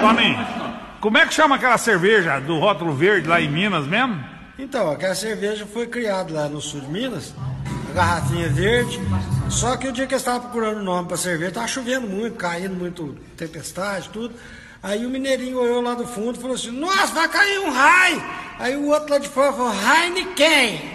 Toninho, como é que chama aquela cerveja do rótulo verde lá em Minas mesmo? Então, aquela cerveja foi criada lá no sul de Minas, a garrafinha verde. Só que o dia que eu estava procurando o nome para cerveja, estava chovendo muito, caindo muito tempestade, tudo. Aí o mineirinho olhou lá do fundo e falou assim: Nossa, vai cair um raio! Aí o outro lá de fora falou: Heineken!